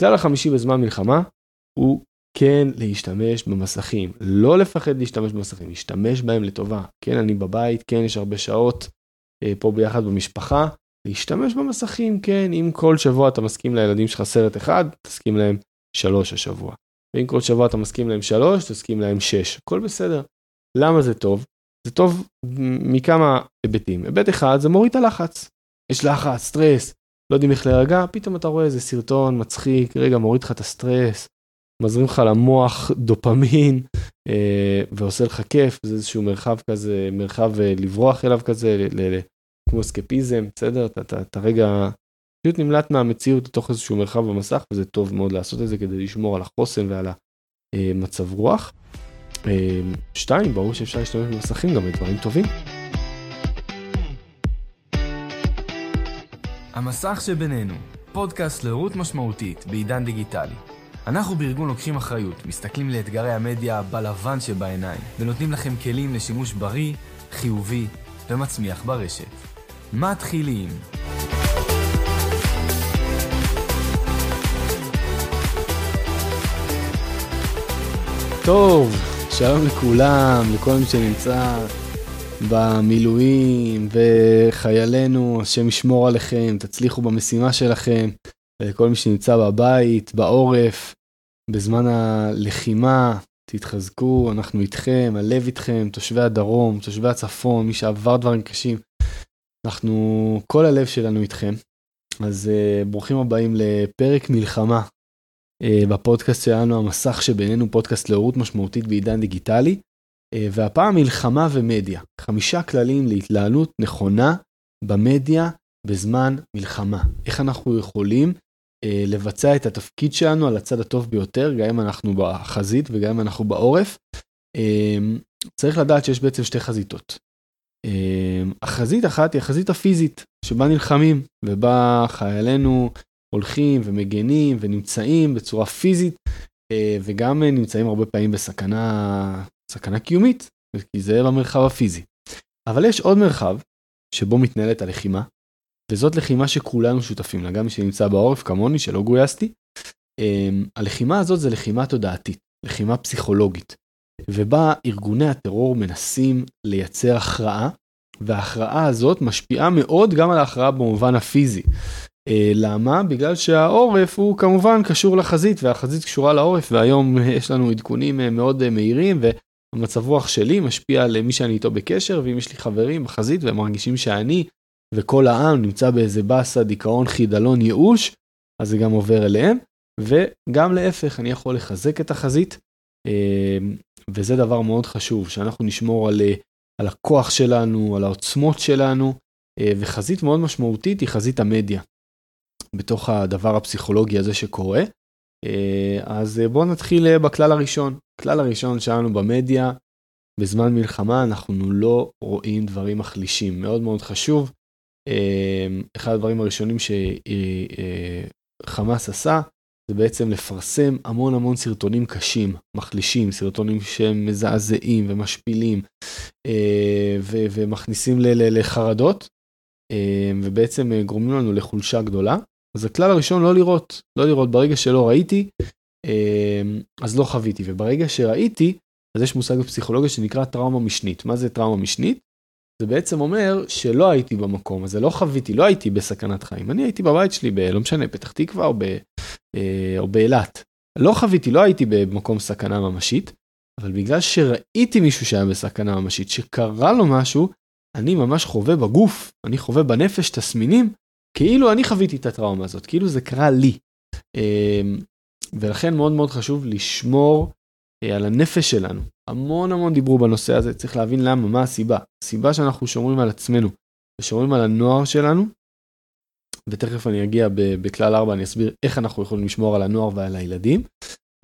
כלל החמישי בזמן מלחמה הוא כן להשתמש במסכים, לא לפחד להשתמש במסכים, להשתמש בהם לטובה. כן, אני בבית, כן, יש הרבה שעות אה, פה ביחד במשפחה, להשתמש במסכים, כן, אם כל שבוע אתה מסכים לילדים שלך סרט אחד, תסכים להם שלוש השבוע. ואם כל שבוע אתה מסכים להם שלוש, תסכים להם שש, הכל בסדר. למה זה טוב? זה טוב מכמה היבטים. היבט אחד זה מוריד את הלחץ. יש לחץ, סטרס, לא יודעים איך להירגע, פתאום אתה רואה איזה סרטון מצחיק, רגע מוריד לך את הסטרס, מזרים לך למוח דופמין אה, ועושה לך כיף, זה איזשהו מרחב כזה, מרחב אה, לברוח אליו כזה, ל, ל, כמו אסקפיזם, בסדר? אתה, אתה, אתה רגע פשוט נמלט מהמציאות לתוך איזשהו מרחב במסך, וזה טוב מאוד לעשות את זה כדי לשמור על החוסן ועל המצב רוח. אה, שתיים, ברור שאפשר להשתמש במסכים גם לדברים טובים. המסך שבינינו, פודקאסט להורות משמעותית בעידן דיגיטלי. אנחנו בארגון לוקחים אחריות, מסתכלים לאתגרי המדיה בלבן שבעיניים, ונותנים לכם כלים לשימוש בריא, חיובי ומצמיח ברשת. מתחילים. טוב, שלום לכולם, לכל מי שנמצא במילואים וחיילינו, השם ישמור עליכם, תצליחו במשימה שלכם, לכל מי שנמצא בבית, בעורף, בזמן הלחימה, תתחזקו, אנחנו איתכם, הלב איתכם, תושבי הדרום, תושבי הצפון, מי שעבר דברים קשים, אנחנו, כל הלב שלנו איתכם. אז uh, ברוכים הבאים לפרק מלחמה uh, בפודקאסט שלנו, המסך שבינינו, פודקאסט להורות משמעותית בעידן דיגיטלי. אה, והפעם מלחמה ומדיה, חמישה כללים להתנהלות נכונה במדיה בזמן מלחמה. איך אנחנו יכולים אה, לבצע את התפקיד שלנו על הצד הטוב ביותר, גם אם אנחנו בחזית וגם אם אנחנו בעורף. אה, צריך לדעת שיש בעצם שתי חזיתות. אה, החזית אחת היא החזית הפיזית, שבה נלחמים, ובה חיילינו הולכים ומגנים ונמצאים בצורה פיזית, אה, וגם נמצאים הרבה פעמים בסכנה סכנה קיומית, כי זה במרחב הפיזי. אבל יש עוד מרחב שבו מתנהלת הלחימה, וזאת לחימה שכולנו שותפים לה, גם מי שנמצא בעורף כמוני שלא גויסתי. אמ, הלחימה הזאת זה לחימה תודעתית, לחימה פסיכולוגית, ובה ארגוני הטרור מנסים לייצר הכרעה, וההכרעה הזאת משפיעה מאוד גם על ההכרעה במובן הפיזי. אה, למה? בגלל שהעורף הוא כמובן קשור לחזית והחזית קשורה לעורף והיום יש לנו עדכונים אה, מאוד אה, מהירים המצב רוח שלי משפיע על מי שאני איתו בקשר, ואם יש לי חברים בחזית והם מרגישים שאני וכל העם נמצא באיזה באסה, דיכאון, חידלון, ייאוש, אז זה גם עובר אליהם, וגם להפך, אני יכול לחזק את החזית, אמ, וזה דבר מאוד חשוב, שאנחנו נשמור על, על הכוח שלנו, על העוצמות שלנו, אה, וחזית מאוד משמעותית היא חזית המדיה, בתוך הדבר הפסיכולוגי הזה שקורה. אה, אז אה, בואו נתחיל אה, בכלל הראשון. הכלל הראשון שלנו במדיה, בזמן מלחמה אנחנו לא רואים דברים מחלישים, מאוד מאוד חשוב. אחד הדברים הראשונים שחמאס עשה זה בעצם לפרסם המון המון סרטונים קשים, מחלישים, סרטונים שהם מזעזעים ומשפילים ו- ומכניסים ל- לחרדות ובעצם גורמים לנו לחולשה גדולה. אז הכלל הראשון לא לראות, לא לראות ברגע שלא ראיתי, אז לא חוויתי, וברגע שראיתי, אז יש מושג בפסיכולוגיה שנקרא טראומה משנית. מה זה טראומה משנית? זה בעצם אומר שלא הייתי במקום הזה, לא חוויתי, לא הייתי בסכנת חיים. אני הייתי בבית שלי, ב, לא משנה, פתח תקווה אה, או באילת. לא חוויתי, לא הייתי במקום סכנה ממשית, אבל בגלל שראיתי מישהו שהיה בסכנה ממשית, שקרה לו משהו, אני ממש חווה בגוף, אני חווה בנפש תסמינים כאילו אני חוויתי את הטראומה הזאת, כאילו זה קרה לי. ולכן מאוד מאוד חשוב לשמור אה, על הנפש שלנו. המון המון דיברו בנושא הזה, צריך להבין למה, מה הסיבה. הסיבה שאנחנו שומרים על עצמנו ושומרים על הנוער שלנו, ותכף אני אגיע בכלל 4, אני אסביר איך אנחנו יכולים לשמור על הנוער ועל הילדים,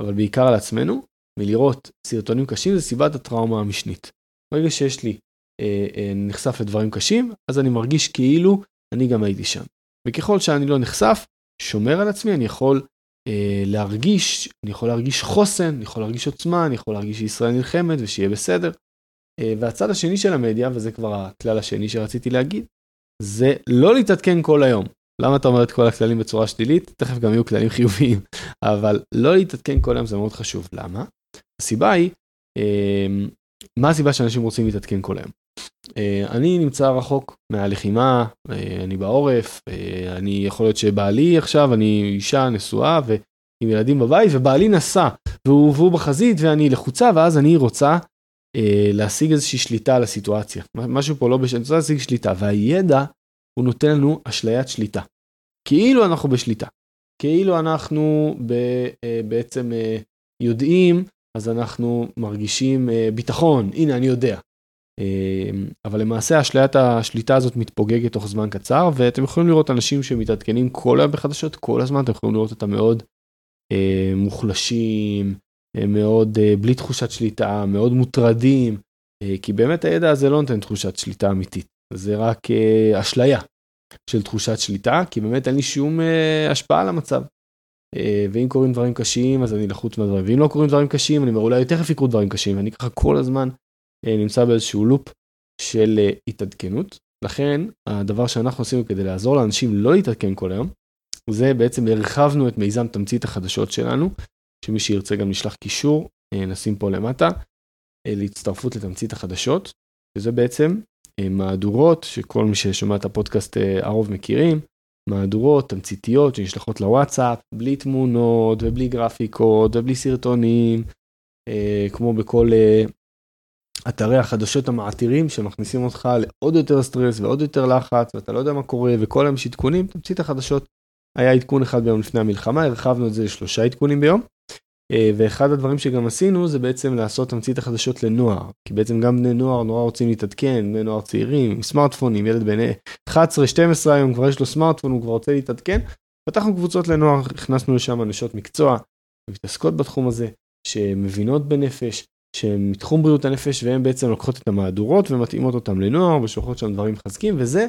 אבל בעיקר על עצמנו, מלראות סרטונים קשים זה סיבת הטראומה המשנית. ברגע שיש לי אה, אה, נחשף לדברים קשים, אז אני מרגיש כאילו אני גם הייתי שם. וככל שאני לא נחשף, שומר על עצמי, אני יכול להרגיש, אני יכול להרגיש חוסן, אני יכול להרגיש עוצמה, אני יכול להרגיש שישראל נלחמת ושיהיה בסדר. אה, והצד השני של המדיה, וזה כבר הכלל השני שרציתי להגיד, זה לא להתעדכן כל היום. למה אתה אומר את כל הכללים בצורה שלילית? תכף גם יהיו כללים חיוביים. אבל לא להתעדכן כל היום זה מאוד חשוב. למה? הסיבה היא, מה הסיבה שאנשים רוצים להתעדכן כל היום? אני נמצא רחוק מהלחימה, אני בעורף, אני יכול להיות שבעלי עכשיו, אני אישה נשואה ועם ילדים בבית, ובעלי נסע, והוא, והוא בחזית ואני לחוצה, ואז אני רוצה אה, להשיג איזושהי שליטה על הסיטואציה. משהו פה לא בשליטה, אני רוצה להשיג שליטה, והידע הוא נותן לנו אשליית שליטה. כאילו אנחנו בשליטה. כאילו אנחנו ב, אה, בעצם אה, יודעים, אז אנחנו מרגישים אה, ביטחון, הנה אני יודע. אה, אבל למעשה אשליית השליטה הזאת מתפוגגת תוך זמן קצר, ואתם יכולים לראות אנשים שמתעדכנים כל היום בחדשות, כל הזמן אתם יכולים לראות אותם מאוד אה, מוחלשים, מאוד אה, בלי תחושת שליטה, מאוד מוטרדים, אה, כי באמת הידע הזה לא נותן תחושת שליטה אמיתית, זה רק אה, אשליה של תחושת שליטה, כי באמת אין לי שום השפעה על המצב. ואם קורים דברים קשים אז אני לחוץ מהדברים, ואם לא קורים דברים קשים אני אומר אולי תכף יקרו דברים קשים, ואני ככה כל הזמן נמצא באיזשהו לופ של התעדכנות. לכן הדבר שאנחנו עשינו כדי לעזור לאנשים לא להתעדכן כל היום, זה בעצם הרחבנו את מיזם תמצית החדשות שלנו, שמי שירצה גם נשלח קישור, אה, נשים פה למטה, אה, להצטרפות לתמצית החדשות, שזה בעצם אה, מהדורות שכל מי ששומע את הפודקאסט הרוב מכירים, מהדורות תמציתיות שנשלחות לוואטסאפ, בלי תמונות ובלי גרפיקות ובלי סרטונים, כמו בכל אתרי החדשות המעתירים שמכניסים אותך לעוד יותר סטרס ועוד יותר לחץ ואתה לא יודע מה קורה וכל היום יש עדכונים, תמצית החדשות היה עדכון אחד ביום לפני המלחמה, הרחבנו את זה לשלושה עדכונים ביום. אה, ואחד הדברים שגם עשינו זה בעצם לעשות תמצית החדשות לנוער, כי בעצם גם בני נוער נורא רוצים להתעדכן, בני נוער צעירים, עם סמארטפונים, ילד בן 11-12 היום כבר יש לו סמארטפון, הוא כבר רוצה להתעדכן. פתחנו קבוצות לנוער, הכנסנו לשם אנשות מקצוע, מתעסקות בתחום הזה, שמבינות בנפש, שהן מתחום בריאות הנפש והן בעצם לוקחות את המהדורות ומתאימות אותם לנוער ושולחות שם דברים מחזקים וזה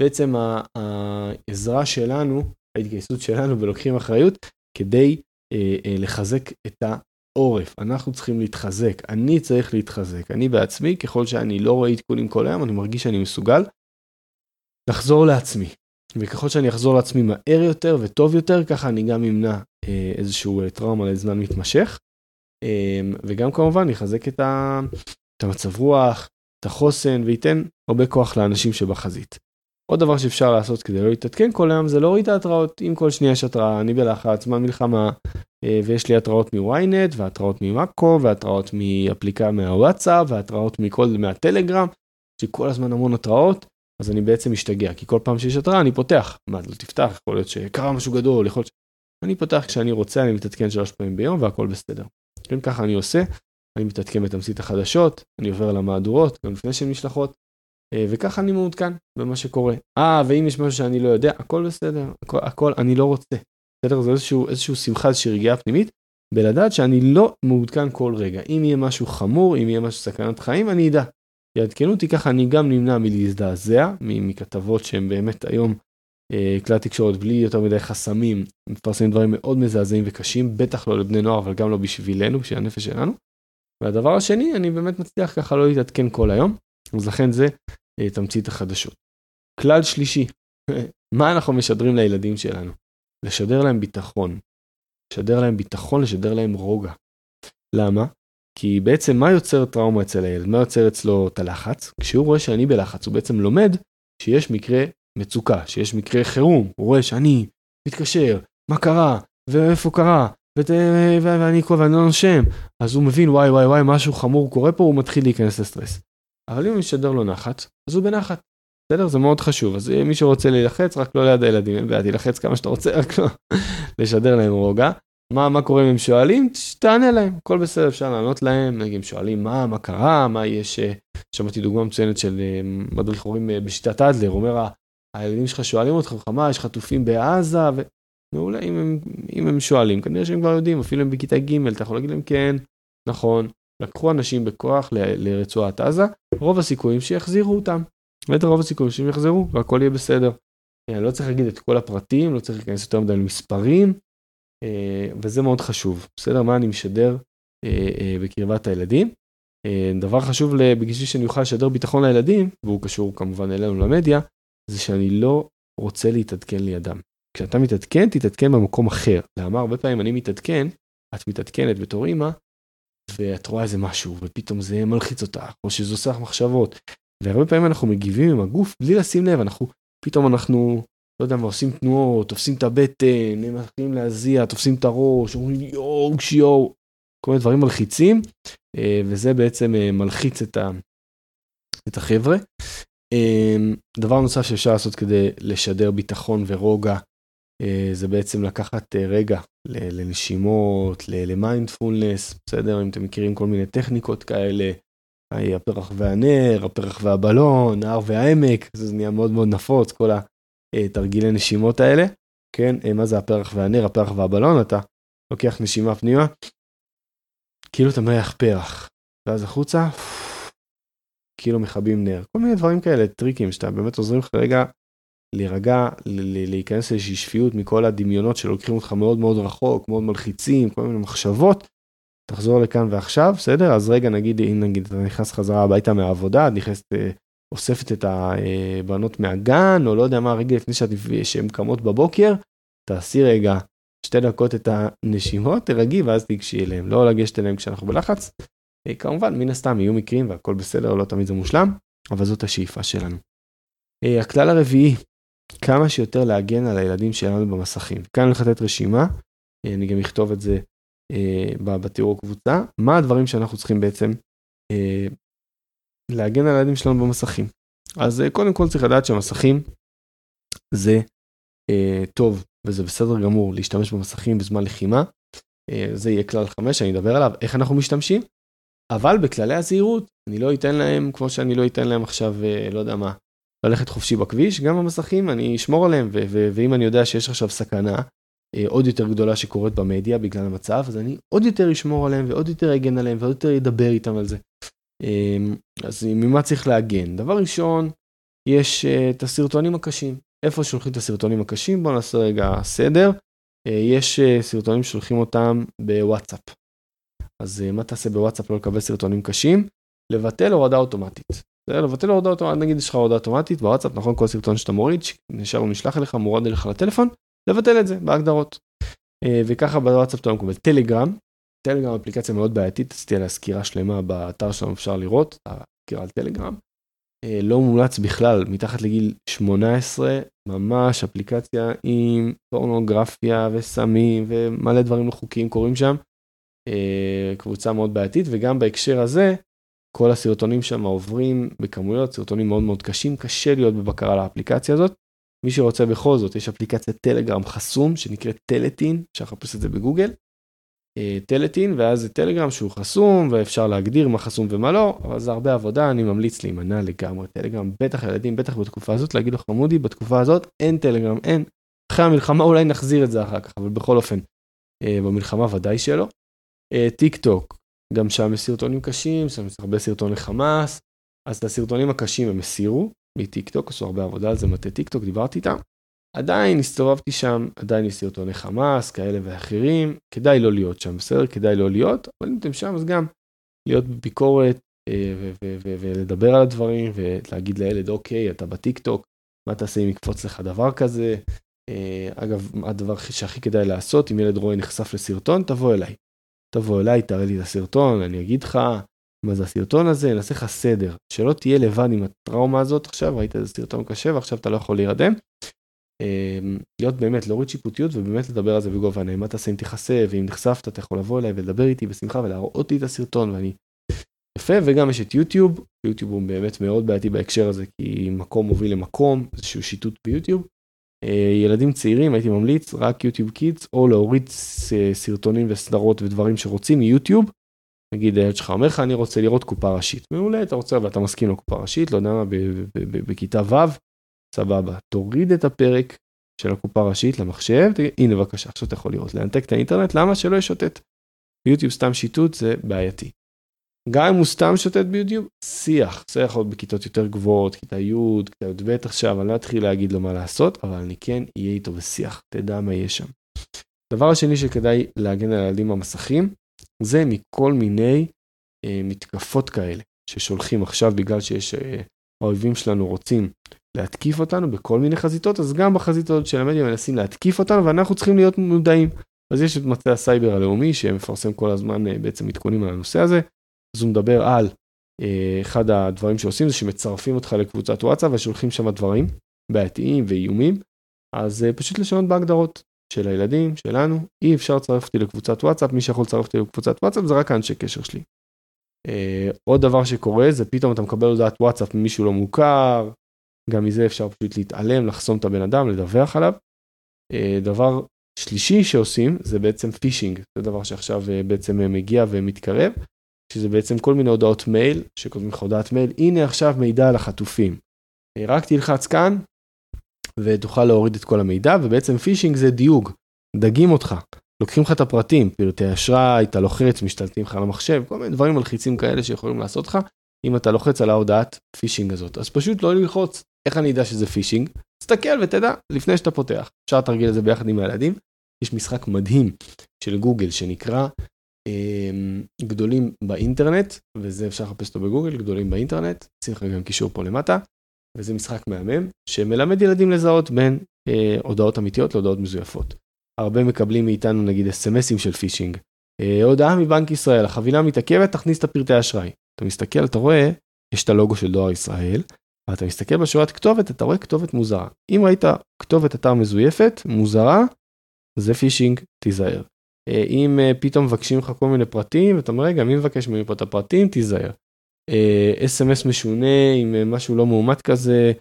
בעצם העזרה שלנו, ההתגייסות שלנו ולוקחים אחריות כדי אה, אה, לחזק את העורף. אנחנו צריכים להתחזק, אני צריך להתחזק. אני בעצמי, ככל שאני לא רואה עדכונים כל היום, אני מרגיש שאני מסוגל לחזור לעצמי. וככל שאני אחזור לעצמי מהר יותר וטוב יותר, ככה אני גם אמנע אה, איזשהו אה, טראומה לזמן מתמשך. אה, וגם כמובן יחזק את, ה, את המצב רוח, את החוסן, וייתן הרבה כוח לאנשים שבחזית. עוד דבר שאפשר לעשות כדי לא להתעדכן כל היום זה להוריד את ההתראות אם כל שנייה יש התראה אני בלחץ זמן מלחמה אה, ויש לי התראות מוויינט והתראות ממאקו והתראות מאפליקה מהוואטסאפ והתראות מכל מהטלגרם שכל הזמן המון התראות אז אני בעצם משתגע כי כל פעם שיש התראה אני פותח מה לא תפתח יכול להיות שקרה משהו גדול יכול להיות אני פותח כשאני רוצה אני מתעדכן שלוש פעמים ביום והכל בסדר. כן ככה אני עושה אני מתעדכן בתמצית החדשות אני עובר על המהדורות גם לפני שהן נשלחות אה, וככה אני מעודכן במה שקורה. אה, ואם יש משהו שאני לא יודע, הכל בסדר, הכל, הכל אני לא רוצה. בסדר? זה איזשהו, איזשהו שמחה, איזושהי רגיעה פנימית, בלדעת שאני לא מעודכן כל רגע. אם יהיה משהו חמור, אם יהיה משהו סכנת חיים, אני אדע. יעדכנו אותי ככה, אני גם נמנע מלהזדעזע, מכתבות שהן באמת היום כלי תקשורת בלי יותר מדי חסמים, מפרסמים דברים מאוד מזעזעים וקשים, בטח לא לבני נוער, אבל גם לא בשבילנו, בשביל הנפש שלנו. והדבר השני, אני באמת מצליח ככה לא להתעדכן כל היום, אז לכן זה אה, תמצית החדשות. כלל שלישי, מה אנחנו משדרים לילדים שלנו? לשדר להם ביטחון. לשדר להם ביטחון, לשדר להם רוגע. למה? כי בעצם מה יוצר טראומה אצל הילד? מה יוצר אצלו את הלחץ? כשהוא רואה שאני בלחץ, הוא בעצם לומד שיש מקרה מצוקה, שיש מקרה חירום. הוא רואה שאני מתקשר, מה קרה? ואיפה קרה? ואני ואני לא נושם. אז הוא מבין וואי וואי וואי משהו חמור קורה פה, הוא מתחיל להיכנס לסטרס. אבל אם הוא משדר לו נחת, אז הוא בנחת. בסדר? זה מאוד חשוב. אז מי שרוצה להילחץ, רק לא ליד הילדים, אין בעיה, תילחץ כמה שאתה רוצה, רק לא לשדר להם רוגע. מה, מה קורה אם הם שואלים? תענה להם, הכל בסדר, אפשר לענות להם, נגיד הם שואלים מה, מה קרה, מה יש, אה, שמעתי דוגמה מצוינת של אה, מדריך הורים אה, בשיטת אדלר, אומר, הילדים שלך שואלים אותך, מה, יש חטופים בעזה, ומעולה, אם הם, אם הם שואלים, כנראה שהם כבר יודעים, אפילו הם בכיתה ג', אתה יכול להגיד להם כן, נכון, לקחו אנשים בכוח ל- לרצועת עזה, רוב הסיכויים שיחזירו אותם. באמת רוב הסיכויים שהם יחזרו והכל יהיה בסדר. אני אה, לא צריך להגיד את כל הפרטים, לא צריך להיכנס יותר מדי למספרים, אה, וזה מאוד חשוב. בסדר? מה אני משדר אה, בקרבת הילדים. דבר חשוב בשביל שאני אוכל לשדר ביטחון לילדים, והוא קשור כמובן אלינו למדיה, זה שאני לא רוצה להתעדכן לידם. כשאתה מתעדכן, תתעדכן במקום אחר. למה? הרבה פעמים אני מתעדכן, את מתעדכנת בתור אימא, ואת רואה איזה משהו, ופתאום זה מלחיץ אותך, או שזה עושה לך מחשבות. והרבה פעמים אנחנו מגיבים עם הגוף בלי לשים לב, אנחנו, פתאום אנחנו, לא יודע מה, עושים תנועות, תופסים את הבטן, הם מתחילים להזיע, תופסים את הראש, אומרים יואו, שיואו, כל מיני דברים מלחיצים, אה, וזה בעצם אה, מלחיץ את, ה, את החבר'ה. אה, דבר נוסף שאפשר לעשות כדי לשדר ביטחון ורוגע, זה בעצם לקחת רגע לנשימות, למיינדפולנס, בסדר? אם אתם מכירים כל מיני טכניקות כאלה, הפרח והנר, הפרח והבלון, ההר והעמק, זה נהיה מאוד מאוד נפוץ, כל התרגילי נשימות האלה, כן? מה זה הפרח והנר, הפרח והבלון? אתה לוקח נשימה פנימה, כאילו אתה מריח פרח, ואז החוצה, כאילו מכבים נר, כל מיני דברים כאלה, טריקים שאתה באמת עוזרים לך רגע להירגע, להיכנס לאיזושהי שפיות מכל הדמיונות שלוקחים אותך מאוד מאוד רחוק, מאוד מלחיצים, כל מיני מחשבות. תחזור לכאן ועכשיו, בסדר? אז רגע נגיד, אם נגיד אתה נכנס חזרה הביתה מהעבודה, את נכנסת, אה, אוספת את הבנות מהגן, או לא יודע מה, רגע לפני שהן קמות בבוקר, תעשי רגע שתי דקות את הנשימות, תרגי ואז תיגשי אליהם, לא לגשת אליהם כשאנחנו בלחץ. אה, כמובן, מן הסתם יהיו מקרים והכל בסדר, לא תמיד זה מושלם, אבל זאת השאיפה שלנו. אה, הכלל הרביעי, כמה שיותר להגן על הילדים שלנו במסכים. כאן אני הולך לתת רשימה, אה, אני גם אכתוב את זה בתיאור הקבוצה, מה הדברים שאנחנו צריכים בעצם להגן על הילדים שלנו במסכים. אז קודם כל צריך לדעת שהמסכים זה טוב וזה בסדר גמור להשתמש במסכים בזמן לחימה. זה יהיה כלל 5 שאני אדבר עליו, איך אנחנו משתמשים. אבל בכללי הזהירות, אני לא אתן להם, כמו שאני לא אתן להם עכשיו, אה, לא יודע מה, ללכת חופשי בכביש, גם המסכים, אני אשמור עליהם, ואם אני יודע שיש עכשיו סכנה אה, עוד יותר גדולה שקורית במדיה בגלל המצב, אז אני עוד יותר אשמור עליהם ועוד יותר אגן עליהם ועוד יותר אדבר איתם על זה. אז ממה צריך להגן? דבר ראשון, יש את הסרטונים הקשים. איפה שולחים את הסרטונים הקשים? בואו נעשה רגע סדר. אה, יש אה, סרטונים ששולחים אותם בוואטסאפ. אז אה, מה תעשה בוואטסאפ לא לקבל סרטונים קשים? לבטל הורדה אוטומטית. לבטל הורדה אוטומטית, נגיד יש לך הורדה אוטומטית בוואטסאפ, נכון? כל סרטון שאתה מוריד, נשאר ונשלח אליך, מורד אליך לטלפון, לבטל את זה בהגדרות. וככה בוואטסאפ אתה לא מקבל. טלגרם, טלגרם אפליקציה מאוד בעייתית, עשיתי עליה סקירה שלמה באתר שלנו, אפשר לראות, סקירה על טלגרם. אה, לא מומלץ בכלל, מתחת לגיל 18, ממש אפליקציה עם פורנוגרפיה וסמים ומלא דברים לא חוקיים קורים שם. אה, קבוצה מאוד בעייתית, וגם בהקשר הזה, כל הסרטונים שם עוברים בכמויות, סרטונים מאוד מאוד קשים, קשה להיות בבקרה לאפליקציה הזאת. מי שרוצה בכל זאת, יש אפליקציית טלגרם חסום שנקראת טלטין, אפשר לחפש את זה בגוגל. אה, טלטין ואז זה טלגרם שהוא חסום ואפשר להגדיר מה חסום ומה לא אבל זה הרבה עבודה אני ממליץ להימנע לגמרי טלגרם בטח ילדים בטח בתקופה הזאת להגיד לו חמודי בתקופה הזאת אין טלגרם אין. אחרי המלחמה אולי נחזיר את זה אחר כך אבל בכל אופן אה, במלחמה ודאי שלא. אה, טיק טוק גם שם יש סרטונים קשים שם יש הרבה סרטוני חמאס אז את הסרטונים הקשים הם הסירו מטיק טוק עשו הרבה עבודה על זה מטה טיק טוק דיברתי איתם. עדיין הסתובבתי שם, עדיין יש סרטוני חמאס כאלה ואחרים, כדאי לא להיות שם, בסדר? כדאי לא להיות, אבל אם אתם שם אז גם להיות בביקורת אה, ולדבר על הדברים ולהגיד לילד אוקיי אתה בטיק טוק, מה תעשה אם יקפוץ לך דבר כזה. אה, אגב, הדבר שהכי כדאי לעשות, אם ילד רואה נחשף לסרטון, תבוא אליי. תבוא אליי, תראה לי את הסרטון, אני אגיד לך מה זה הסרטון הזה, נעשה לך סדר. שלא תהיה לבד עם הטראומה הזאת עכשיו, ראית איזה סרטון קשה ועכשיו אתה לא יכול להירדם. אמ, להיות באמת להוריד שיפוטיות ובאמת לדבר על זה בגובה העיניים מה תעשה אם תכסה ואם נחשפת אתה יכול לבוא אליי ולדבר איתי בשמחה ולהראות לי את הסרטון ואני יפה וגם יש את יוטיוב יוטיוב הוא באמת מאוד בעייתי בהקשר הזה כי מקום מוביל למקום איזשהו שיטוט ביוטיוב. אה, ילדים צעירים הייתי ממליץ רק יוטיוב קידס או להוריד סרטונים וסדרות ודברים שרוצים מיוטיוב. נגיד הילד שלך אומר לך אני רוצה לראות קופה ראשית מעולה אתה רוצה ואתה מסכים לקופה ראשית לא יודע מה בכיתה ו' סבבה, תוריד את הפרק של הקופה הראשית למחשב, הנה בבקשה, עכשיו אתה יכול לראות, לנתק את האינטרנט, למה שלא ישוטט? ביוטיוב סתם שיטוט זה בעייתי. גם אם הוא סתם שוטט ביוטיוב, שיח, יכול להיות בכיתות יותר גבוהות, כיתה י', כיתה י"ב עכשיו, אני לא אתחיל להגיד לו מה לעשות, אבל אני כן אהיה איתו בשיח, תדע מה יהיה שם. דבר השני שכדאי להגן על הילדים במסכים, זה מכל מיני אה, מתקפות כאלה, ששולחים עכשיו בגלל שיש, אה, האויבים שלנו רוצים להתקיף אותנו בכל מיני חזיתות, אז גם בחזיתות של המדיה מנסים להתקיף אותנו ואנחנו צריכים להיות מודעים. אז יש את מטה הסייבר הלאומי שמפרסם כל הזמן אה, בעצם עדכונים על הנושא הזה, אז הוא מדבר על אה, אחד הדברים שעושים זה שמצרפים אותך לקבוצת וואטסאפ ושולחים שם דברים בעייתיים ואיומים, אז אה, פשוט לשנות בהגדרות של הילדים, שלנו, אי אפשר לצרף אותי לקבוצת וואטסאפ, מי שיכול לצרף אותי לקבוצת וואטסאפ זה רק האנשי קשר שלי. עוד דבר שקורה זה פתאום אתה מקבל הודעת וואטסאפ ממישהו לא מוכר, גם מזה אפשר פשוט להתעלם, לחסום את הבן אדם, לדווח עליו. דבר שלישי שעושים זה בעצם פישינג, זה דבר שעכשיו בעצם מגיע ומתקרב, שזה בעצם כל מיני הודעות מייל, שכותבים לך הודעת מייל, הנה עכשיו מידע על החטופים. רק תלחץ כאן ותוכל להוריד את כל המידע, ובעצם פישינג זה דיוג, דגים אותך, לוקחים לך את הפרטים, פרטי אשראי, אתה לוחץ, משתלטים לך על המחשב, כל מיני דברים מלחיצים כאלה שיכולים לעשות לך, אם אתה לוחץ על ההודעת פישינג הזאת. אז פשוט לא ללחוץ, איך אני אדע שזה פישינג? תסתכל ותדע לפני שאתה פותח. אפשר לתרגל את זה ביחד עם הילדים. יש משחק מדהים של גוגל שנקרא גדולים באינטרנט, וזה אפשר לחפש אותו בגוגל, גדולים באינטרנט, שים לך גם קישור פה למטה, וזה משחק מהמם, שמלמד ילדים לזהות בין אה, הודעות אמיתיות להודעות מזויפות. הרבה מקבלים מאיתנו נגיד אסמסים של פישינג. אה, הודעה מבנק ישראל, החבילה מתעכבת, תכניס את הפרטי אשראי. אתה מסתכל, אתה רואה, יש את הלוגו של דואר ישראל, ואתה מסתכל בשורת כתובת, אתה רואה כתובת מוזרה. אם ראית כתובת אתר מזויפת, מוזרה, זה פישינג, תיזהר. אה, אם אה, פתאום מבקשים לך כל מיני פרטים ואתה אומר רגע מי מבקש ממני פה את הפרטים תיזהר. אס.אם.אס אה, משונה עם משהו לא מאומת כזה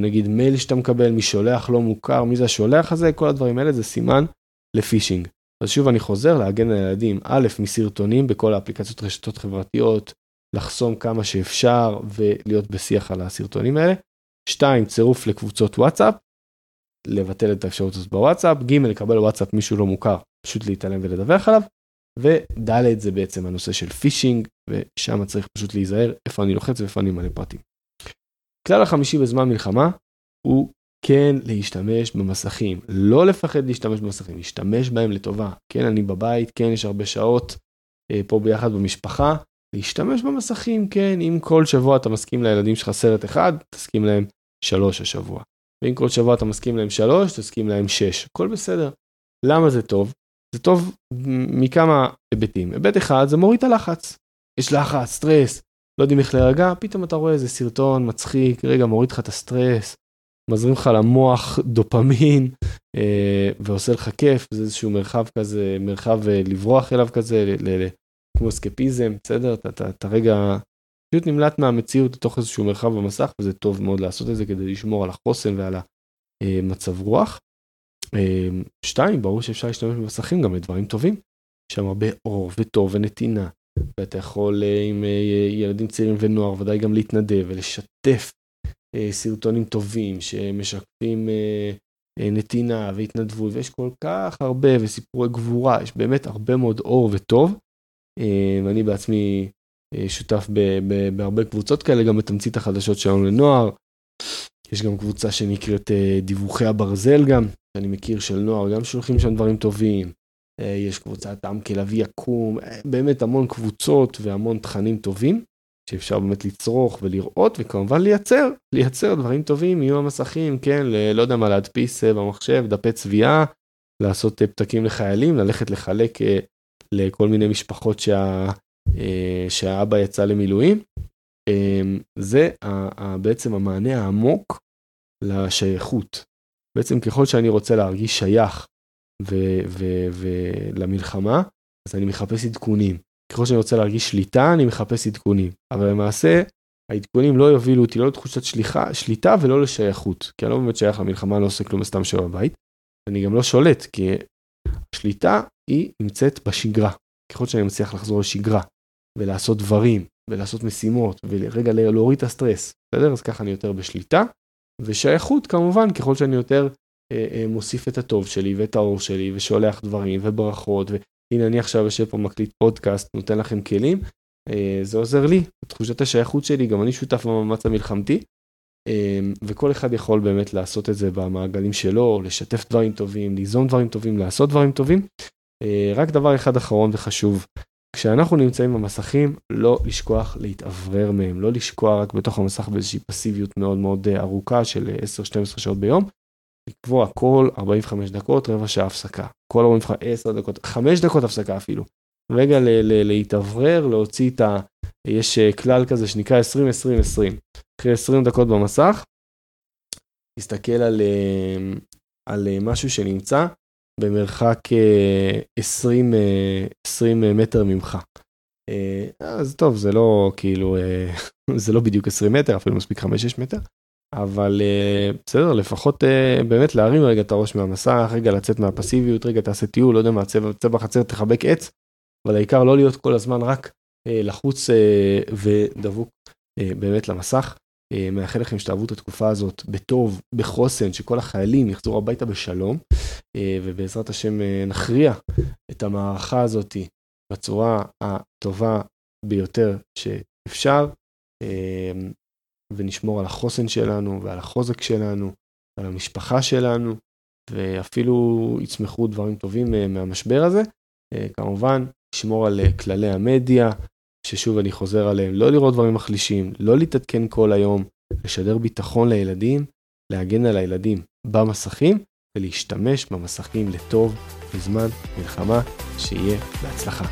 נגיד מייל שאתה מקבל משולח לא מוכר מי זה השולח הזה כל הדברים האלה זה סימן לפישינג. אז שוב אני חוזר להגן על ילדים א' מסרטונים בכל האפליקציות רשתות חברתיות לחסום כמה שאפשר ולהיות בשיח על הסרטונים האלה. 2. צירוף לקבוצות וואטסאפ לבטל את האפשרות הזאת בוואטסאפ, ג' לקבל וואטסאפ מישהו לא מוכר, פשוט להתעלם ולדווח עליו, וד' זה בעצם הנושא של פישינג, ושם צריך פשוט להיזהר איפה אני לוחץ ואיפה אני מלא פרטים. כלל החמישי בזמן מלחמה הוא כן להשתמש במסכים, לא לפחד להשתמש במסכים, להשתמש בהם לטובה. כן, אני בבית, כן, יש הרבה שעות אה, פה ביחד במשפחה, להשתמש במסכים, כן, אם כל שבוע אתה מסכים לילדים שלך סרט אחד, תסכים להם שלוש השבוע. ואם כל שבוע אתה מסכים להם שלוש, תסכים להם שש, הכל בסדר. למה זה טוב? זה טוב מכמה היבטים. היבט אחד זה מוריד את הלחץ. יש לחץ, סטרס, לא יודעים איך להירגע, פתאום אתה רואה איזה סרטון מצחיק, רגע מוריד לך את הסטרס, מזרים לך למוח דופמין אה, ועושה לך כיף, זה איזשהו מרחב כזה, מרחב אה, לברוח אליו כזה, ל, ל, כמו אסקפיזם, בסדר? אתה, אתה, אתה רגע פשוט נמלט מהמציאות לתוך איזשהו מרחב במסך וזה טוב מאוד לעשות את זה כדי לשמור על החוסן ועל המצב רוח. אמ, שתיים, ברור שאפשר להשתמש במסכים גם לדברים טובים. יש שם הרבה אור וטוב ונתינה. ואתה יכול אה, עם אה, ילדים צעירים ונוער ודאי גם להתנדב ולשתף אה, סרטונים טובים שמשקפים נתינה והתנדבות ויש כל כך הרבה וסיפורי גבורה יש באמת הרבה מאוד אור וטוב. אני בעצמי שותף בהרבה קבוצות כאלה גם בתמצית החדשות שלנו לנוער. יש גם קבוצה שנקראת דיווחי הברזל גם שאני מכיר של נוער, גם שולחים שם דברים טובים. אה, יש קבוצת עם כלבי יקום, אה, באמת המון קבוצות והמון תכנים טובים שאפשר באמת לצרוך ולראות וכמובן לייצר, לייצר דברים טובים, יהיו המסכים, כן, ל- לא יודע מה, להדפיס אה, במחשב, דפי צביעה, לעשות פתקים לחיילים, ללכת לחלק לכל מיני משפחות שה, שהאבא יצא למילואים. זה בעצם המענה העמוק לשייכות. בעצם ככל שאני רוצה להרגיש שייך ולמלחמה, אז אני מחפש עדכונים. ככל שאני רוצה להרגיש שליטה, אני מחפש עדכונים. אבל למעשה, העדכונים לא יובילו אותי לא לתחושת שליחה, שליטה ולא לשייכות. כי אני לא באמת שייך למלחמה, אני לא עושה כלום סתם שבע בבית. אני גם לא שולט, כי השליטה היא נמצאת בשגרה. ככל שאני מצליח לחזור לשגרה, ולעשות דברים, ולעשות משימות, ורגע להוריד את הסטרס, בסדר? אז ככה אני יותר בשליטה. ושייכות כמובן ככל שאני יותר אה, אה, מוסיף את הטוב שלי ואת האור שלי ושולח דברים וברכות והנה אני עכשיו יושב פה מקליט פודקאסט נותן לכם כלים אה, זה עוזר לי תחושת השייכות שלי גם אני שותף במאמץ המלחמתי אה, וכל אחד יכול באמת לעשות את זה במעגלים שלו לשתף דברים טובים ליזום דברים טובים לעשות דברים טובים. אה, רק דבר אחד אחרון וחשוב כשאנחנו נמצאים במסכים, לא לשכוח להתאוורר מהם, לא לשקוע רק בתוך המסך באיזושהי פסיביות מאוד מאוד ארוכה של 10-12 שעות ביום, לקבוע כל 45 דקות, רבע שעה הפסקה, כל 45, 10 דקות, 5 דקות הפסקה אפילו. רגע להתאוורר, להוציא את ה... יש כלל כזה שנקרא 20-20-20. אחרי 20 דקות במסך, תסתכל על, על משהו שנמצא במרחק 20, 20 מטר ממך. אז טוב, זה לא כאילו, זה לא בדיוק 20 מטר, אפילו מספיק 5-6 מטר, אבל בסדר, לפחות באמת להרים רגע את הראש מהמסך, רגע לצאת מהפסיביות, רגע תעשה טיול, לא יודע מה, צבע, צבע חצר, תחבק עץ, אבל העיקר לא להיות כל הזמן רק לחוץ ודבוק באמת למסך. מאחל לכם שתאהבו את התקופה הזאת בטוב, בחוסן, שכל החיילים יחזרו הביתה בשלום, ובעזרת השם נכריע את המערכה הזאת בצורה הטובה ביותר שאפשר, ונשמור על החוסן שלנו ועל החוזק שלנו, על המשפחה שלנו, ואפילו יצמחו דברים טובים מהמשבר הזה. כמובן, לשמור על כללי המדיה, ששוב אני חוזר עליהם, לא לראות דברים מחלישים, לא להתעדכן כל היום, לשדר ביטחון לילדים, להגן על הילדים במסכים ולהשתמש במסכים לטוב בזמן מלחמה, שיהיה בהצלחה.